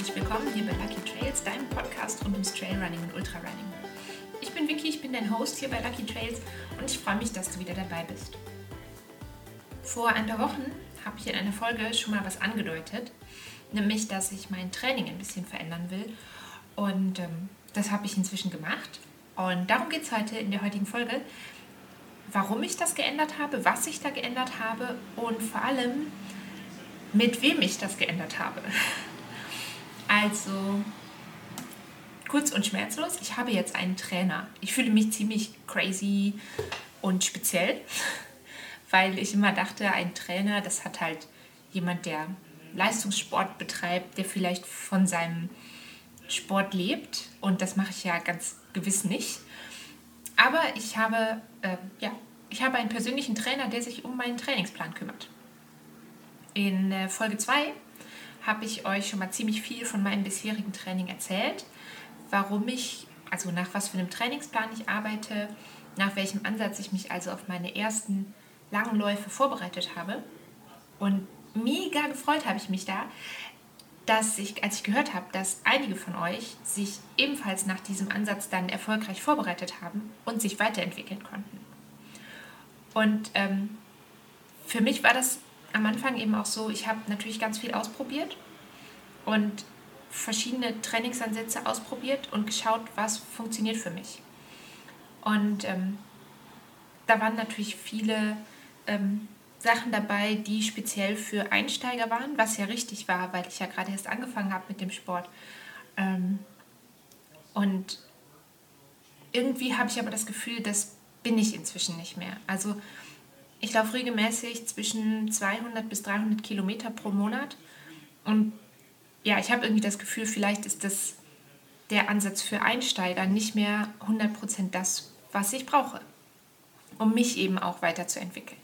herzlich willkommen hier bei Lucky Trails, deinem Podcast rund ums Trailrunning und Ultrarunning. Ich bin Vicky, ich bin dein Host hier bei Lucky Trails und ich freue mich, dass du wieder dabei bist. Vor ein paar Wochen habe ich in einer Folge schon mal was angedeutet, nämlich, dass ich mein Training ein bisschen verändern will und ähm, das habe ich inzwischen gemacht und darum geht es heute in der heutigen Folge, warum ich das geändert habe, was ich da geändert habe und vor allem, mit wem ich das geändert habe. Also, kurz und schmerzlos, ich habe jetzt einen Trainer. Ich fühle mich ziemlich crazy und speziell, weil ich immer dachte, ein Trainer, das hat halt jemand, der Leistungssport betreibt, der vielleicht von seinem Sport lebt. Und das mache ich ja ganz gewiss nicht. Aber ich habe, äh, ja, ich habe einen persönlichen Trainer, der sich um meinen Trainingsplan kümmert. In äh, Folge 2 habe ich euch schon mal ziemlich viel von meinem bisherigen Training erzählt, warum ich, also nach was für einem Trainingsplan ich arbeite, nach welchem Ansatz ich mich also auf meine ersten langen Läufe vorbereitet habe. Und mega gefreut habe ich mich da, dass ich, als ich gehört habe, dass einige von euch sich ebenfalls nach diesem Ansatz dann erfolgreich vorbereitet haben und sich weiterentwickeln konnten. Und ähm, für mich war das am Anfang eben auch so, ich habe natürlich ganz viel ausprobiert und verschiedene Trainingsansätze ausprobiert und geschaut, was funktioniert für mich. Und ähm, da waren natürlich viele ähm, Sachen dabei, die speziell für Einsteiger waren, was ja richtig war, weil ich ja gerade erst angefangen habe mit dem Sport. Ähm, und irgendwie habe ich aber das Gefühl, das bin ich inzwischen nicht mehr. Also ich laufe regelmäßig zwischen 200 bis 300 Kilometer pro Monat. Und ja, ich habe irgendwie das Gefühl, vielleicht ist das der Ansatz für Einsteiger nicht mehr 100% das, was ich brauche, um mich eben auch weiterzuentwickeln.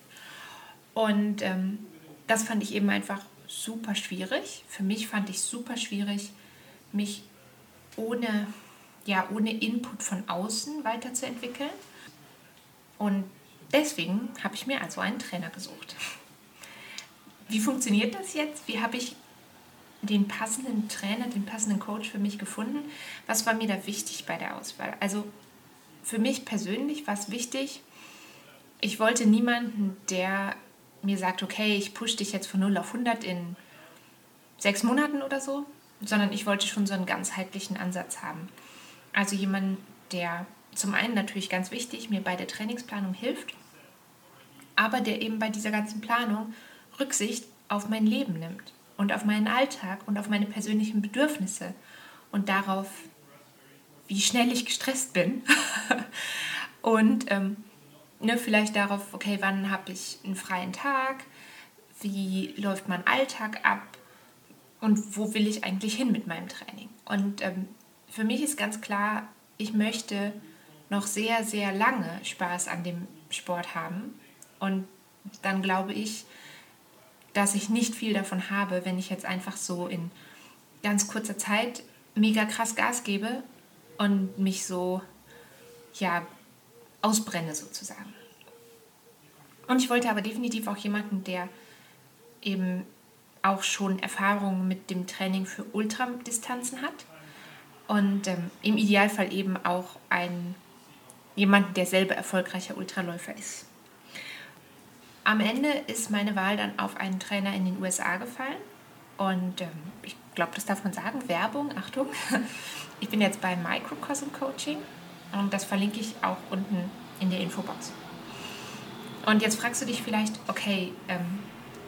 Und ähm, das fand ich eben einfach super schwierig. Für mich fand ich super schwierig, mich ohne, ja, ohne Input von außen weiterzuentwickeln. Und Deswegen habe ich mir also einen Trainer gesucht. Wie funktioniert das jetzt? Wie habe ich den passenden Trainer, den passenden Coach für mich gefunden? Was war mir da wichtig bei der Auswahl? Also für mich persönlich war es wichtig, ich wollte niemanden, der mir sagt, okay, ich pushe dich jetzt von 0 auf 100 in sechs Monaten oder so, sondern ich wollte schon so einen ganzheitlichen Ansatz haben. Also jemanden, der zum einen natürlich ganz wichtig, mir bei der Trainingsplanung hilft, aber der eben bei dieser ganzen Planung Rücksicht auf mein Leben nimmt und auf meinen Alltag und auf meine persönlichen Bedürfnisse und darauf, wie schnell ich gestresst bin. Und ähm, ne, vielleicht darauf, okay, wann habe ich einen freien Tag, wie läuft mein Alltag ab? Und wo will ich eigentlich hin mit meinem Training. Und ähm, für mich ist ganz klar, ich möchte noch sehr, sehr lange Spaß an dem Sport haben. Und dann glaube ich, dass ich nicht viel davon habe, wenn ich jetzt einfach so in ganz kurzer Zeit mega krass Gas gebe und mich so, ja, ausbrenne sozusagen. Und ich wollte aber definitiv auch jemanden, der eben auch schon Erfahrungen mit dem Training für Ultradistanzen hat und ähm, im Idealfall eben auch einen jemanden, der selber erfolgreicher Ultraläufer ist. Am Ende ist meine Wahl dann auf einen Trainer in den USA gefallen. Und ähm, ich glaube, das darf man sagen, Werbung, Achtung. Ich bin jetzt beim Microcosm Coaching und das verlinke ich auch unten in der Infobox. Und jetzt fragst du dich vielleicht, okay, ähm,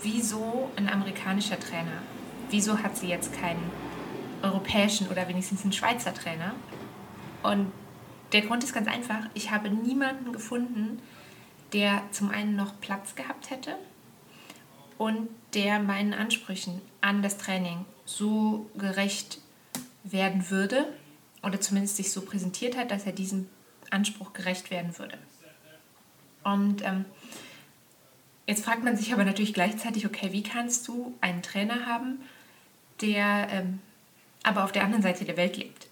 wieso ein amerikanischer Trainer? Wieso hat sie jetzt keinen europäischen oder wenigstens einen Schweizer Trainer? Und der Grund ist ganz einfach, ich habe niemanden gefunden, der zum einen noch Platz gehabt hätte und der meinen Ansprüchen an das Training so gerecht werden würde oder zumindest sich so präsentiert hat, dass er diesem Anspruch gerecht werden würde. Und ähm, jetzt fragt man sich aber natürlich gleichzeitig, okay, wie kannst du einen Trainer haben, der ähm, aber auf der anderen Seite der Welt lebt?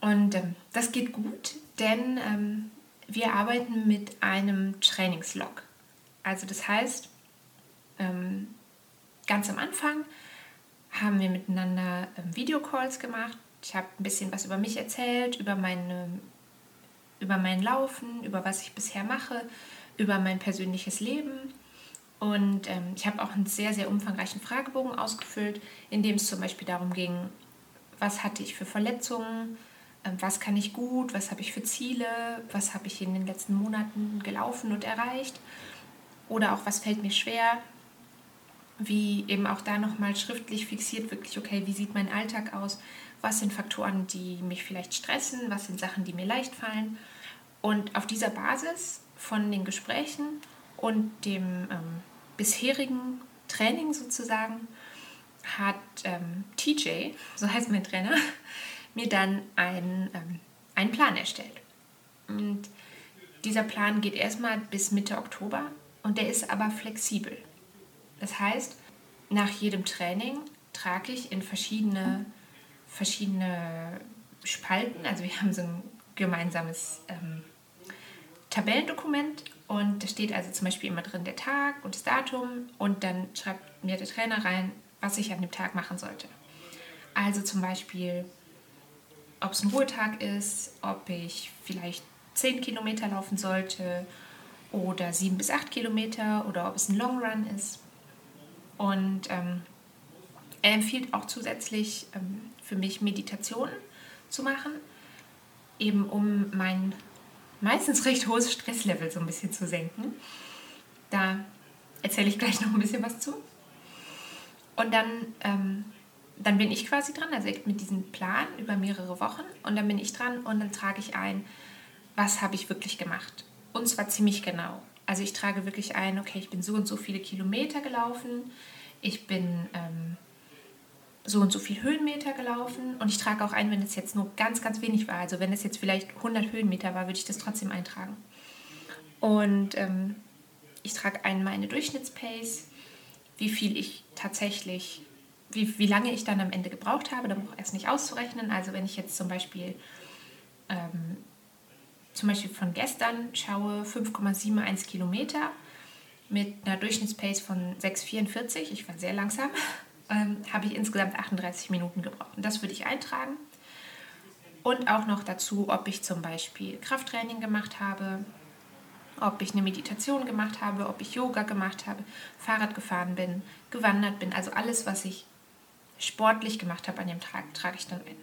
Und ähm, das geht gut, denn ähm, wir arbeiten mit einem haben wir miteinander ähm, Videocalls gemacht. Ich habe ein bisschen was über mich erzählt, über, meine, über mein Laufen, über was ich bisher mache, über mein persönliches Leben. Und ähm, ich habe auch einen sehr, sehr umfangreichen Fragebogen ausgefüllt, in dem es zum Beispiel darum ging, was hatte ich für Verletzungen, ähm, was kann ich gut, was habe ich für Ziele, was habe ich in den letzten Monaten gelaufen und erreicht? Oder auch was fällt mir schwer, wie eben auch da nochmal schriftlich fixiert, wirklich, okay, wie sieht mein Alltag aus, was sind Faktoren, die mich vielleicht stressen, was sind Sachen, die mir leicht fallen. Und auf dieser Basis von den Gesprächen und dem ähm, bisherigen Training sozusagen hat ähm, TJ, so heißt mein Trainer, mir dann einen, ähm, einen Plan erstellt. Und dieser Plan geht erstmal bis Mitte Oktober und der ist aber flexibel. Das heißt, nach jedem Training trage ich in verschiedene, verschiedene Spalten, also wir haben so ein gemeinsames ähm, Tabellendokument und da steht also zum Beispiel immer drin der Tag und das Datum und dann schreibt mir der Trainer rein, was ich an dem Tag machen sollte. Also zum Beispiel, ob es ein Ruhetag ist, ob ich vielleicht 10 Kilometer laufen sollte oder 7 bis 8 Kilometer oder ob es ein Long Run ist. Und ähm, er empfiehlt auch zusätzlich ähm, für mich Meditationen zu machen, eben um mein meistens recht hohes Stresslevel so ein bisschen zu senken. Da erzähle ich gleich noch ein bisschen was zu. Und dann, ähm, dann bin ich quasi dran, also mit diesem Plan über mehrere Wochen. Und dann bin ich dran und dann trage ich ein, was habe ich wirklich gemacht. Und zwar ziemlich genau. Also ich trage wirklich ein, okay, ich bin so und so viele Kilometer gelaufen, ich bin ähm, so und so viele Höhenmeter gelaufen und ich trage auch ein, wenn es jetzt nur ganz, ganz wenig war. Also wenn es jetzt vielleicht 100 Höhenmeter war, würde ich das trotzdem eintragen. Und ähm, ich trage ein meine Durchschnittspace, wie viel ich tatsächlich, wie, wie lange ich dann am Ende gebraucht habe, da brauche ich erst nicht auszurechnen. Also wenn ich jetzt zum Beispiel, ähm, zum Beispiel von gestern schaue, 5,71 Kilometer mit einer Durchschnittspace von 6,44, ich war sehr langsam, ähm, habe ich insgesamt 38 Minuten gebraucht. Und das würde ich eintragen. Und auch noch dazu, ob ich zum Beispiel Krafttraining gemacht habe, ob ich eine Meditation gemacht habe, ob ich Yoga gemacht habe, Fahrrad gefahren bin, gewandert bin. Also alles, was ich sportlich gemacht habe an dem Tag, trage ich dann ein.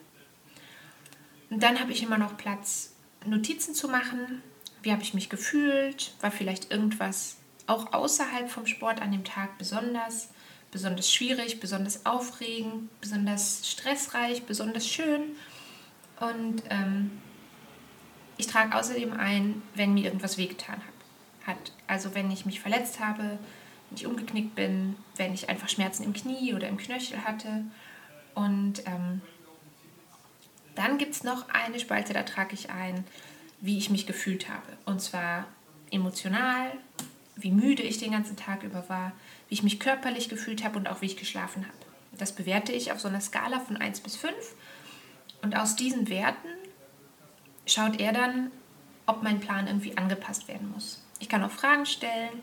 Und dann habe ich immer noch Platz, Notizen zu machen. Wie habe ich mich gefühlt? War vielleicht irgendwas auch außerhalb vom Sport an dem Tag besonders? Besonders schwierig, besonders aufregend, besonders stressreich, besonders schön. Und ähm, ich trage außerdem ein, wenn mir irgendwas wehgetan hat. Also wenn ich mich verletzt habe, wenn ich umgeknickt bin, wenn ich einfach Schmerzen im Knie oder im Knöchel hatte. Und ähm, dann gibt es noch eine Spalte, da trage ich ein, wie ich mich gefühlt habe. Und zwar emotional, wie müde ich den ganzen Tag über war, wie ich mich körperlich gefühlt habe und auch wie ich geschlafen habe. Das bewerte ich auf so einer Skala von 1 bis 5. Und aus diesen Werten schaut er dann, ob mein Plan irgendwie angepasst werden muss. Ich kann auch Fragen stellen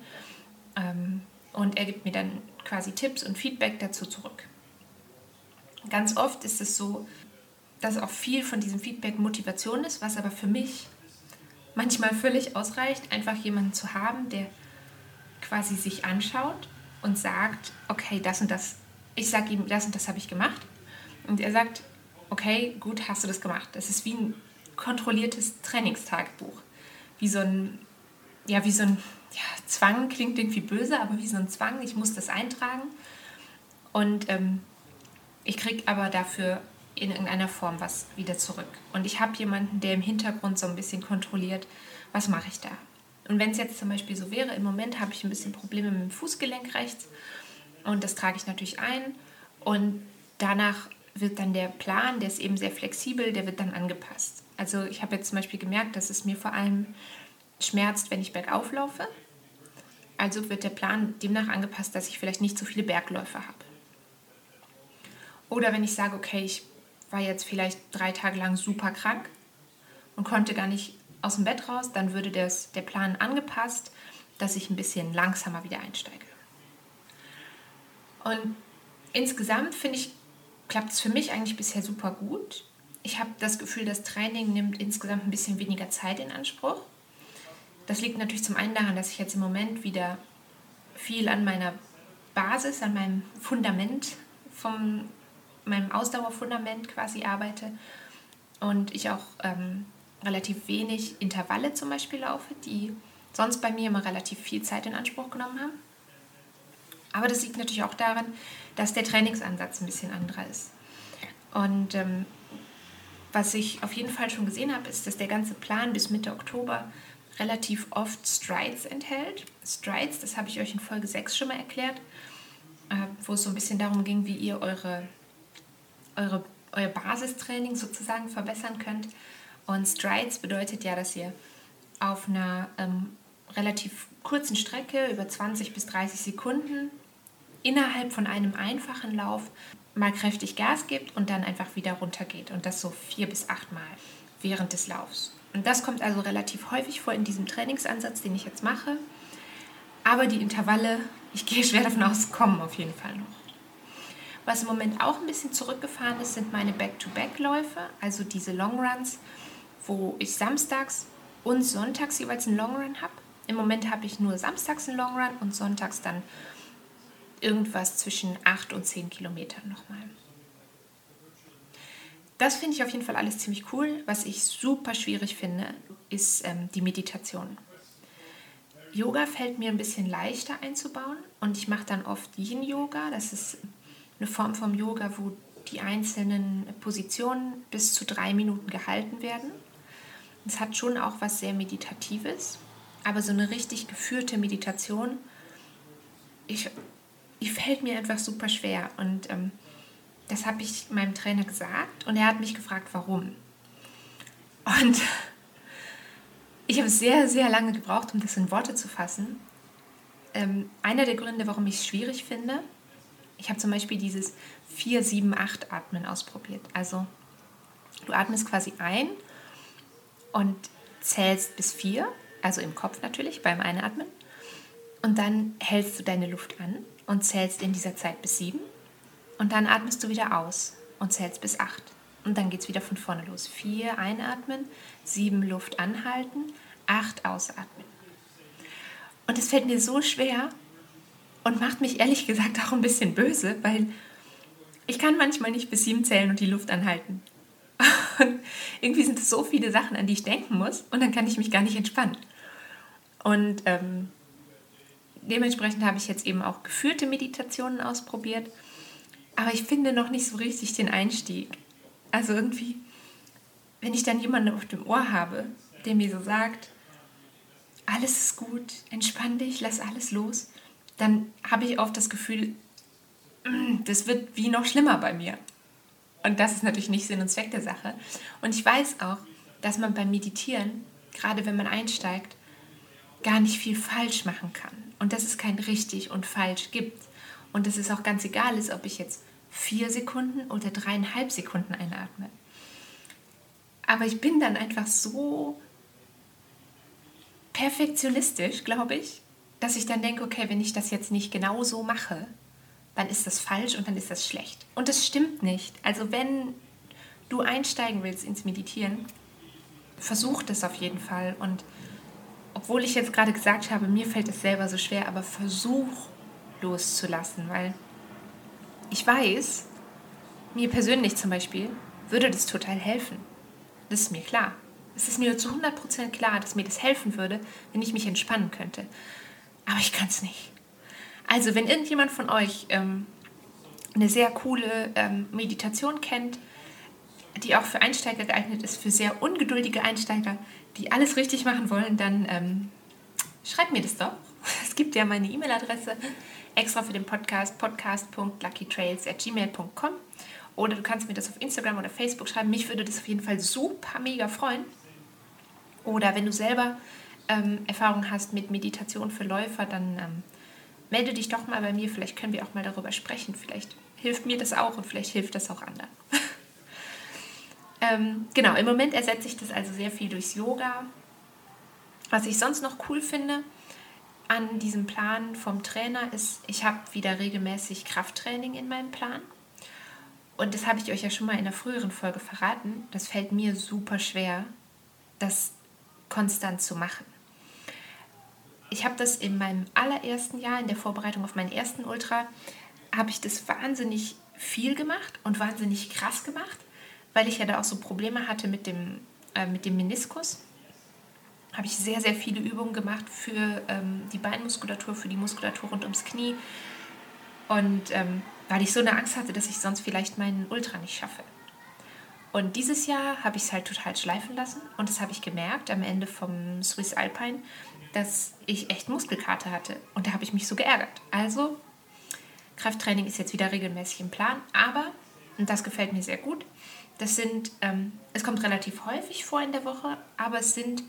ähm, und er gibt mir dann quasi Tipps und Feedback dazu zurück. Ganz oft ist es so, dass auch viel von diesem Feedback Motivation ist, was aber für mich manchmal völlig ausreicht, einfach jemanden zu haben, der quasi sich anschaut und sagt, okay, das und das, ich sage ihm, das und das habe ich gemacht. Und er sagt, okay, gut, hast du das gemacht. Das ist wie ein kontrolliertes Trainingstagebuch. Wie so ein, ja, wie so ein ja, Zwang klingt irgendwie böse, aber wie so ein Zwang, ich muss das eintragen. Und ähm, ich kriege aber dafür in irgendeiner Form was wieder zurück. Und ich habe jemanden, der im Hintergrund so ein bisschen kontrolliert, was mache ich da. Und wenn es jetzt zum Beispiel so wäre, im Moment habe ich ein bisschen Probleme mit dem Fußgelenk rechts und das trage ich natürlich ein und danach wird dann der Plan, der ist eben sehr flexibel, der wird dann angepasst. Also ich habe jetzt zum Beispiel gemerkt, dass es mir vor allem schmerzt, wenn ich bergauf laufe. Also wird der Plan demnach angepasst, dass ich vielleicht nicht so viele Bergläufe habe. Oder wenn ich sage, okay, ich war jetzt vielleicht drei Tage lang super krank und konnte gar nicht aus dem Bett raus, dann würde das, der Plan angepasst, dass ich ein bisschen langsamer wieder einsteige. Und insgesamt finde ich klappt es für mich eigentlich bisher super gut. Ich habe das Gefühl, das Training nimmt insgesamt ein bisschen weniger Zeit in Anspruch. Das liegt natürlich zum einen daran, dass ich jetzt im Moment wieder viel an meiner Basis, an meinem Fundament, von meinem Ausdauerfundament quasi arbeite und ich auch ähm, relativ wenig Intervalle zum Beispiel laufe, die sonst bei mir immer relativ viel Zeit in Anspruch genommen haben. Aber das liegt natürlich auch daran, dass der Trainingsansatz ein bisschen anderer ist. Und ähm, was ich auf jeden Fall schon gesehen habe, ist, dass der ganze Plan bis Mitte Oktober relativ oft Strides enthält. Strides, das habe ich euch in Folge 6 schon mal erklärt, äh, wo es so ein bisschen darum ging, wie ihr eure, eure, euer Basistraining sozusagen verbessern könnt. Und Strides bedeutet ja, dass ihr auf einer ähm, relativ kurzen Strecke über 20 bis 30 Sekunden innerhalb von einem einfachen Lauf mal kräftig Gas gibt und dann einfach wieder runtergeht. Und das so vier bis acht Mal während des Laufs. Und das kommt also relativ häufig vor in diesem Trainingsansatz, den ich jetzt mache. Aber die Intervalle, ich gehe schwer davon aus, kommen auf jeden Fall noch. Was im Moment auch ein bisschen zurückgefahren ist, sind meine Back-to-Back-Läufe, also diese Longruns, wo ich samstags und sonntags jeweils einen Longrun habe. Im Moment habe ich nur samstags einen Longrun und sonntags dann irgendwas zwischen 8 und 10 Kilometern nochmal. Das finde ich auf jeden Fall alles ziemlich cool. Was ich super schwierig finde, ist ähm, die Meditation. Yoga fällt mir ein bisschen leichter einzubauen und ich mache dann oft Yin-Yoga. Das ist eine Form vom Yoga, wo die einzelnen Positionen bis zu drei Minuten gehalten werden. Es hat schon auch was sehr Meditatives, aber so eine richtig geführte Meditation, ich die fällt mir einfach super schwer. Und ähm, das habe ich meinem Trainer gesagt und er hat mich gefragt, warum. Und ich habe sehr, sehr lange gebraucht, um das in Worte zu fassen. Ähm, einer der Gründe, warum ich es schwierig finde, ich habe zum Beispiel dieses 4-7-8-Atmen ausprobiert. Also du atmest quasi ein und zählst bis 4, also im Kopf natürlich beim Einatmen. Und dann hältst du deine Luft an und zählst in dieser Zeit bis sieben. Und dann atmest du wieder aus und zählst bis acht. Und dann geht es wieder von vorne los. Vier einatmen, sieben Luft anhalten, acht ausatmen. Und es fällt mir so schwer und macht mich ehrlich gesagt auch ein bisschen böse, weil ich kann manchmal nicht bis sieben zählen und die Luft anhalten. Und irgendwie sind es so viele Sachen, an die ich denken muss und dann kann ich mich gar nicht entspannen. Und ähm, dementsprechend habe ich jetzt eben auch geführte Meditationen ausprobiert. Aber ich finde noch nicht so richtig den Einstieg. Also irgendwie, wenn ich dann jemanden auf dem Ohr habe, der mir so sagt, alles ist gut, entspann dich, lass alles los, dann habe ich oft das Gefühl, mm, das wird wie noch schlimmer bei mir. Und das ist natürlich nicht Sinn und Zweck der Sache. Und ich weiß auch, dass man beim Meditieren, gerade wenn man einsteigt, gar nicht viel falsch machen kann und dass es kein richtig und falsch gibt. Und es auch ganz egal ist, ob ich jetzt vier Sekunden oder dreieinhalb Sekunden einatme. Aber ich bin dann einfach so perfektionistisch, glaube ich, dass ich dann denke, okay, wenn ich das jetzt nicht genau so mache, dann ist das falsch und dann ist das schlecht. Und das stimmt nicht. Also wenn du einsteigen willst ins Meditieren, versuch das auf jeden Fall und obwohl ich jetzt gerade gesagt habe, mir fällt es selber so schwer, aber versuch loszulassen, weil ich weiß, mir persönlich zum Beispiel würde das total helfen. Das ist mir klar. Es ist mir zu 100% klar, dass mir das helfen würde, wenn ich mich entspannen könnte. Aber ich kann es nicht. Also, wenn irgendjemand von euch ähm, eine sehr coole ähm, Meditation kennt, die auch für Einsteiger geeignet ist, für sehr ungeduldige Einsteiger, die alles richtig machen wollen, dann ähm, schreibt mir das doch. Es gibt ja meine E-Mail-Adresse extra für den Podcast podcast.luckytrails.gmail.com oder du kannst mir das auf Instagram oder Facebook schreiben. Mich würde das auf jeden Fall super mega freuen. Oder wenn du selber ähm, Erfahrung hast mit Meditation für Läufer, dann ähm, melde dich doch mal bei mir. Vielleicht können wir auch mal darüber sprechen. Vielleicht hilft mir das auch und vielleicht hilft das auch anderen. Ähm, genau, im Moment ersetze ich das also sehr viel durchs Yoga. Was ich sonst noch cool finde an diesem Plan vom Trainer ist, ich habe wieder regelmäßig Krafttraining in meinem Plan. Und das habe ich euch ja schon mal in einer früheren Folge verraten. Das fällt mir super schwer, das konstant zu machen. Ich habe das in meinem allerersten Jahr, in der Vorbereitung auf meinen ersten Ultra, habe ich das wahnsinnig viel gemacht und wahnsinnig krass gemacht, weil ich ja da auch so Probleme hatte mit dem, äh, mit dem Meniskus. Habe ich sehr, sehr viele Übungen gemacht für ähm, die Beinmuskulatur, für die Muskulatur rund ums Knie. Und ähm, weil ich so eine Angst hatte, dass ich sonst vielleicht meinen Ultra nicht schaffe. Und dieses Jahr habe ich es halt total schleifen lassen und das habe ich gemerkt am Ende vom Swiss Alpine, dass ich echt Muskelkater hatte und da habe ich mich so geärgert. Also Krafttraining ist jetzt wieder regelmäßig im Plan, aber, und das gefällt mir sehr gut, das sind, ähm, es kommt relativ häufig vor in der Woche, aber es sind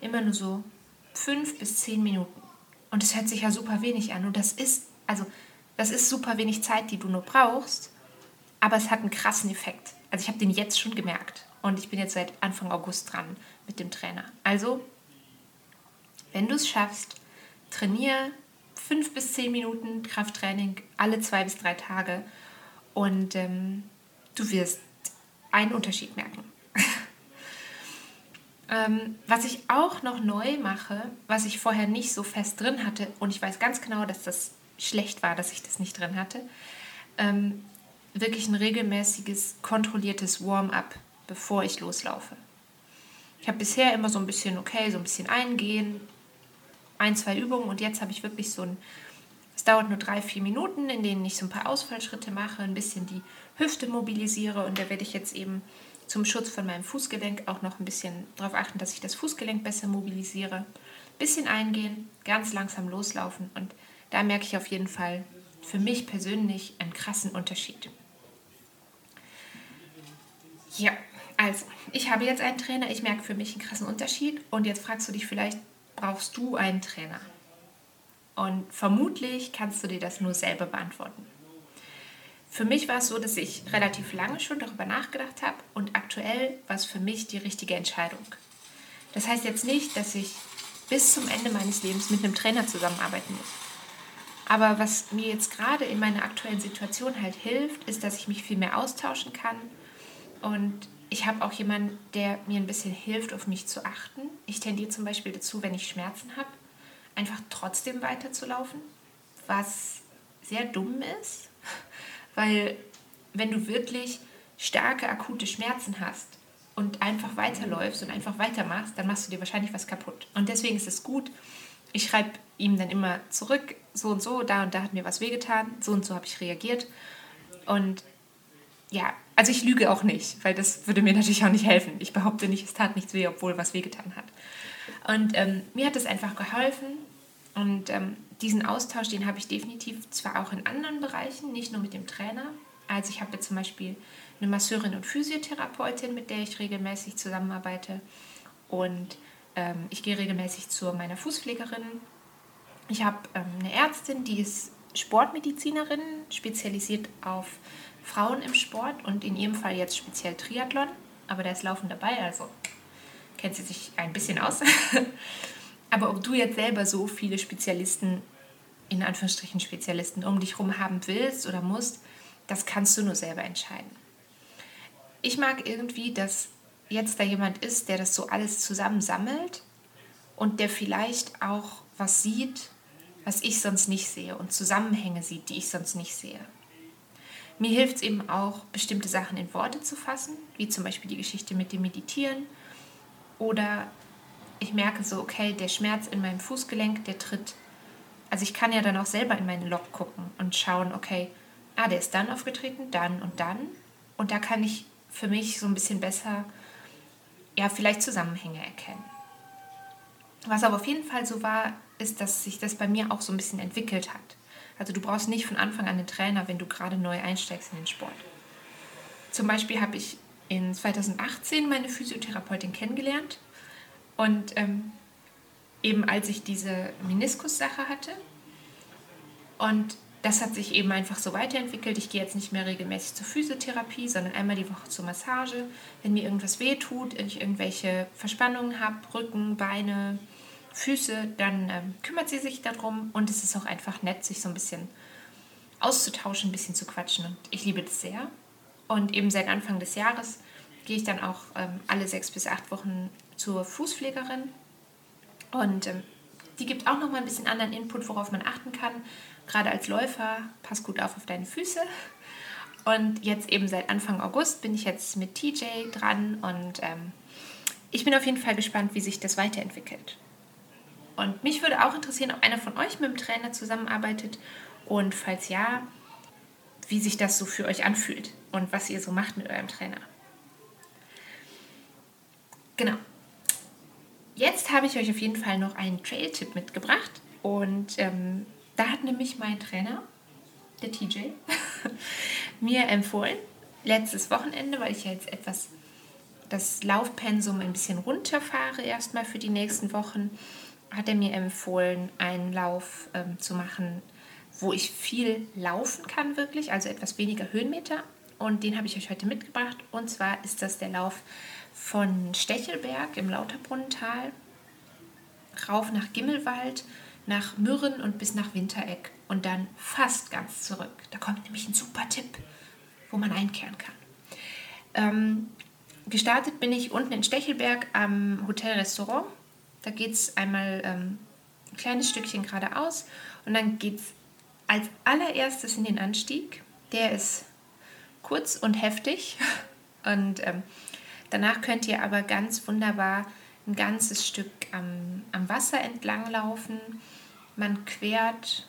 immer nur so fünf bis zehn Minuten. Und es hört sich ja super wenig an. Und das ist, also, das ist super wenig Zeit, die du nur brauchst, aber es hat einen krassen Effekt. Also ich habe den jetzt schon gemerkt. Und ich bin jetzt seit Anfang August dran mit dem Trainer. Also, wenn du es schaffst, trainiere fünf bis zehn Minuten Krafttraining alle zwei bis drei Tage und ähm, du wirst einen Unterschied merken. Ähm, was ich auch noch neu mache, was ich vorher nicht so fest drin hatte, und ich weiß ganz genau, dass das schlecht war, dass ich das nicht drin hatte, ähm, wirklich ein regelmäßiges, kontrolliertes Warm-up, bevor ich loslaufe. Ich habe bisher immer so ein bisschen, okay, so ein bisschen eingehen, ein, zwei Übungen und jetzt habe ich wirklich so ein, es dauert nur drei, vier Minuten, in denen ich so ein paar Ausfallschritte mache, ein bisschen die Hüfte mobilisiere und da werde ich jetzt eben zum Schutz von meinem Fußgelenk auch noch ein bisschen darauf achten, dass ich das Fußgelenk besser mobilisiere. Bisschen eingehen, ganz langsam loslaufen und da merke ich auf jeden Fall für mich persönlich einen krassen Unterschied. Ja, also, ich habe jetzt einen Trainer, ich merke für mich einen krassen Unterschied und jetzt fragst du dich vielleicht, brauchst du einen Trainer? Und vermutlich kannst du dir das nur selber beantworten. Für mich war es so, dass ich relativ lange schon darüber nachgedacht habe und aktuell war es für mich die richtige Entscheidung. Das heißt jetzt nicht, dass ich bis zum Ende meines Lebens mit einem Trainer zusammenarbeiten muss. Aber was mir jetzt gerade in meiner aktuellen Situation halt hilft, ist, dass ich mich viel mehr austauschen kann und ich habe auch jemanden, der mir ein bisschen hilft, auf mich zu achten. Ich tendiere zum Beispiel dazu, wenn ich Schmerzen habe, einfach trotzdem weiterzulaufen, was sehr dumm ist, weil wenn du wirklich starke akute Schmerzen hast und einfach weiterläufst und einfach weitermachst, dann machst du dir wahrscheinlich was kaputt. Und deswegen ist es gut, ich schreibe ihm dann immer zurück, so und so, da und da hat mir was wehgetan, so und so habe ich reagiert. Und ja, also ich lüge auch nicht, weil das würde mir natürlich auch nicht helfen. Ich behaupte nicht, es tat nichts weh, obwohl was wehgetan hat. Und ähm, mir hat das einfach geholfen. Und ähm, diesen Austausch, den habe ich definitiv zwar auch in anderen Bereichen, nicht nur mit dem Trainer. Also ich habe zum Beispiel eine Masseurin und Physiotherapeutin, mit der ich regelmäßig zusammenarbeite. Und ähm, ich gehe regelmäßig zu meiner Fußpflegerin. Ich habe ähm, eine Ärztin, die ist Sportmedizinerin, spezialisiert auf Frauen im Sport und in ihrem Fall jetzt speziell Triathlon, aber da ist Laufen dabei, also kennt sie sich ein bisschen aus. aber ob du jetzt selber so viele Spezialisten, in Anführungsstrichen Spezialisten, um dich herum haben willst oder musst, das kannst du nur selber entscheiden. Ich mag irgendwie, dass jetzt da jemand ist, der das so alles zusammensammelt und der vielleicht auch was sieht, was ich sonst nicht sehe und Zusammenhänge sieht, die ich sonst nicht sehe. Mir hilft es eben auch, bestimmte Sachen in Worte zu fassen, wie zum Beispiel die Geschichte mit dem Meditieren. Oder ich merke so, okay, der Schmerz in meinem Fußgelenk, der tritt. Also ich kann ja dann auch selber in meine Lok gucken und schauen, okay, ah, der ist dann aufgetreten, dann und dann. Und da kann ich für mich so ein bisschen besser, ja, vielleicht Zusammenhänge erkennen. Was aber auf jeden Fall so war, ist, dass sich das bei mir auch so ein bisschen entwickelt hat. Also du brauchst nicht von Anfang an einen Trainer, wenn du gerade neu einsteigst in den Sport. Zum Beispiel habe ich in 2018 meine Physiotherapeutin kennengelernt und ähm, eben als ich diese Meniskus-Sache hatte und das hat sich eben einfach so weiterentwickelt. Ich gehe jetzt nicht mehr regelmäßig zur Physiotherapie, sondern einmal die Woche zur Massage. Wenn mir irgendwas wehtut, wenn ich irgendwelche Verspannungen habe, Rücken, Beine, Füße, dann ähm, kümmert sie sich darum und es ist auch einfach nett, sich so ein bisschen auszutauschen, ein bisschen zu quatschen und ich liebe das sehr. Und eben seit Anfang des Jahres gehe ich dann auch ähm, alle sechs bis acht Wochen zur Fußpflegerin. Und ähm, die gibt auch noch mal ein bisschen anderen Input, worauf man achten kann. Gerade als Läufer, pass gut auf auf deine Füße. Und jetzt eben seit Anfang August bin ich jetzt mit TJ dran und ähm, ich bin auf jeden Fall gespannt, wie sich das weiterentwickelt. Und mich würde auch interessieren, ob einer von euch mit dem Trainer zusammenarbeitet und falls ja, wie sich das so für euch anfühlt und was ihr so macht mit eurem Trainer. Genau. Jetzt habe ich euch auf jeden Fall noch einen Trail-Tipp mitgebracht und ähm, da hat nämlich mein Trainer, der TJ, mir empfohlen, letztes Wochenende, weil ich ja jetzt etwas das Laufpensum ein bisschen runterfahre, erstmal für die nächsten Wochen, hat er mir empfohlen, einen Lauf ähm, zu machen, wo ich viel laufen kann, wirklich, also etwas weniger Höhenmeter. Und den habe ich euch heute mitgebracht. Und zwar ist das der Lauf von Stechelberg im Lauterbrunnental rauf nach Gimmelwald, nach Mürren und bis nach Wintereck und dann fast ganz zurück. Da kommt nämlich ein super Tipp, wo man einkehren kann. Ähm, gestartet bin ich unten in Stechelberg am Hotelrestaurant. Da geht es einmal ähm, ein kleines Stückchen geradeaus und dann geht es als allererstes in den Anstieg. Der ist kurz und heftig und ähm, danach könnt ihr aber ganz wunderbar ein ganzes Stück am, am Wasser entlang laufen. Man quert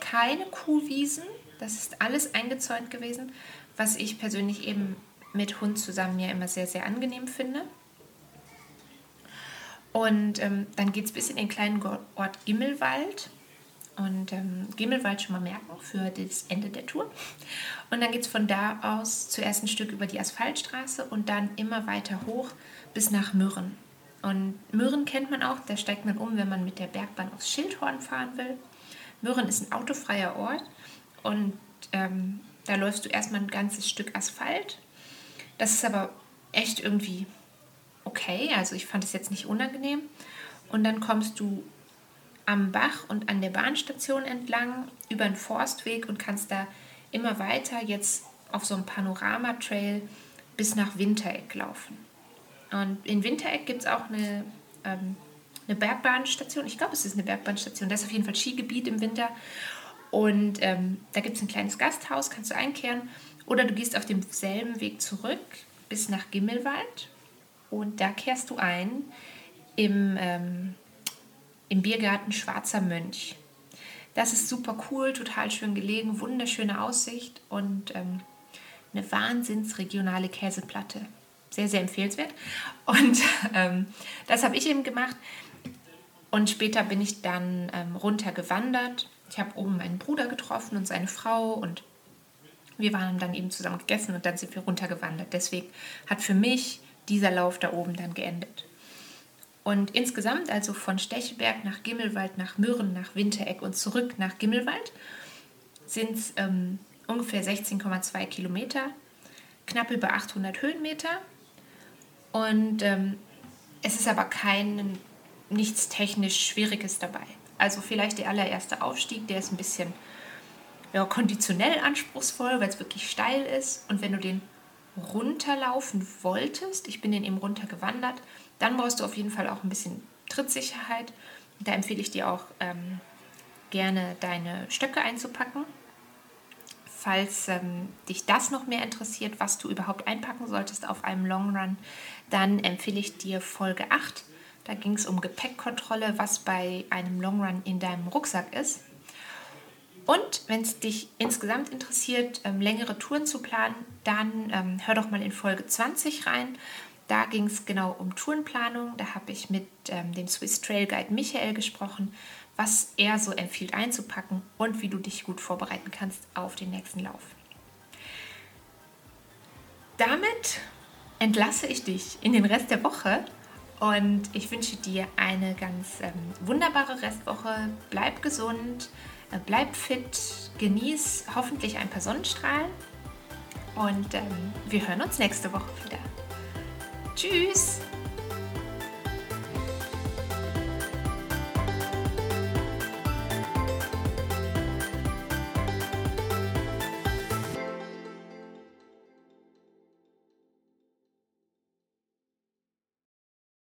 keine Kuhwiesen, das ist alles eingezäunt gewesen, was ich persönlich eben mit Hund zusammen ja immer sehr, sehr angenehm finde. Und ähm, dann geht es bis in den kleinen Ort Gimmelwald. Und ähm, Gimmelwald schon mal merken für das Ende der Tour. Und dann geht es von da aus zuerst ein Stück über die Asphaltstraße und dann immer weiter hoch bis nach Mürren. Und Mürren kennt man auch, da steigt man um, wenn man mit der Bergbahn aufs Schildhorn fahren will. Mürren ist ein autofreier Ort und ähm, da läufst du erstmal ein ganzes Stück Asphalt. Das ist aber echt irgendwie okay, also ich fand es jetzt nicht unangenehm. Und dann kommst du am Bach und an der Bahnstation entlang über einen Forstweg und kannst da immer weiter jetzt auf so einem Panorama-Trail bis nach Wintereck laufen. Und in Wintereck gibt es auch eine, ähm, eine Bergbahnstation. Ich glaube, es ist eine Bergbahnstation. Da ist auf jeden Fall Skigebiet im Winter. Und ähm, da gibt es ein kleines Gasthaus, kannst du einkehren. Oder du gehst auf demselben Weg zurück bis nach Gimmelwald. Und da kehrst du ein im, ähm, im Biergarten Schwarzer Mönch. Das ist super cool, total schön gelegen, wunderschöne Aussicht und ähm, eine wahnsinnsregionale Käseplatte sehr, sehr empfehlenswert. Und ähm, das habe ich eben gemacht. Und später bin ich dann ähm, runter gewandert. Ich habe oben meinen Bruder getroffen und seine Frau und wir waren dann eben zusammen gegessen und dann sind wir runtergewandert. Deswegen hat für mich dieser Lauf da oben dann geendet. Und insgesamt, also von Stechelberg nach Gimmelwald, nach Mürren, nach Wintereck und zurück nach Gimmelwald, sind es ähm, ungefähr 16,2 Kilometer, knapp über 800 Höhenmeter und ähm, es ist aber kein, nichts technisch Schwieriges dabei. Also vielleicht der allererste Aufstieg, der ist ein bisschen ja, konditionell anspruchsvoll, weil es wirklich steil ist. Und wenn du den runterlaufen wolltest, ich bin den eben runtergewandert, dann brauchst du auf jeden Fall auch ein bisschen Trittsicherheit. Da empfehle ich dir auch ähm, gerne deine Stöcke einzupacken falls ähm, dich das noch mehr interessiert, was du überhaupt einpacken solltest auf einem Long Run, dann empfehle ich dir Folge 8. Da ging es um Gepäckkontrolle, was bei einem Long Run in deinem Rucksack ist. Und wenn es dich insgesamt interessiert, ähm, längere Touren zu planen, dann ähm, hör doch mal in Folge 20 rein. Da ging es genau um Tourenplanung. Da habe ich mit ähm, dem Swiss Trail Guide Michael gesprochen, was er so empfiehlt einzupacken und wie du dich gut vorbereiten kannst auf den nächsten Lauf. Damit entlasse ich dich in den Rest der Woche und ich wünsche dir eine ganz ähm, wunderbare Restwoche. Bleib gesund, äh, bleib fit, genieß hoffentlich ein paar Sonnenstrahlen und ähm, wir hören uns nächste Woche wieder. Tschüss!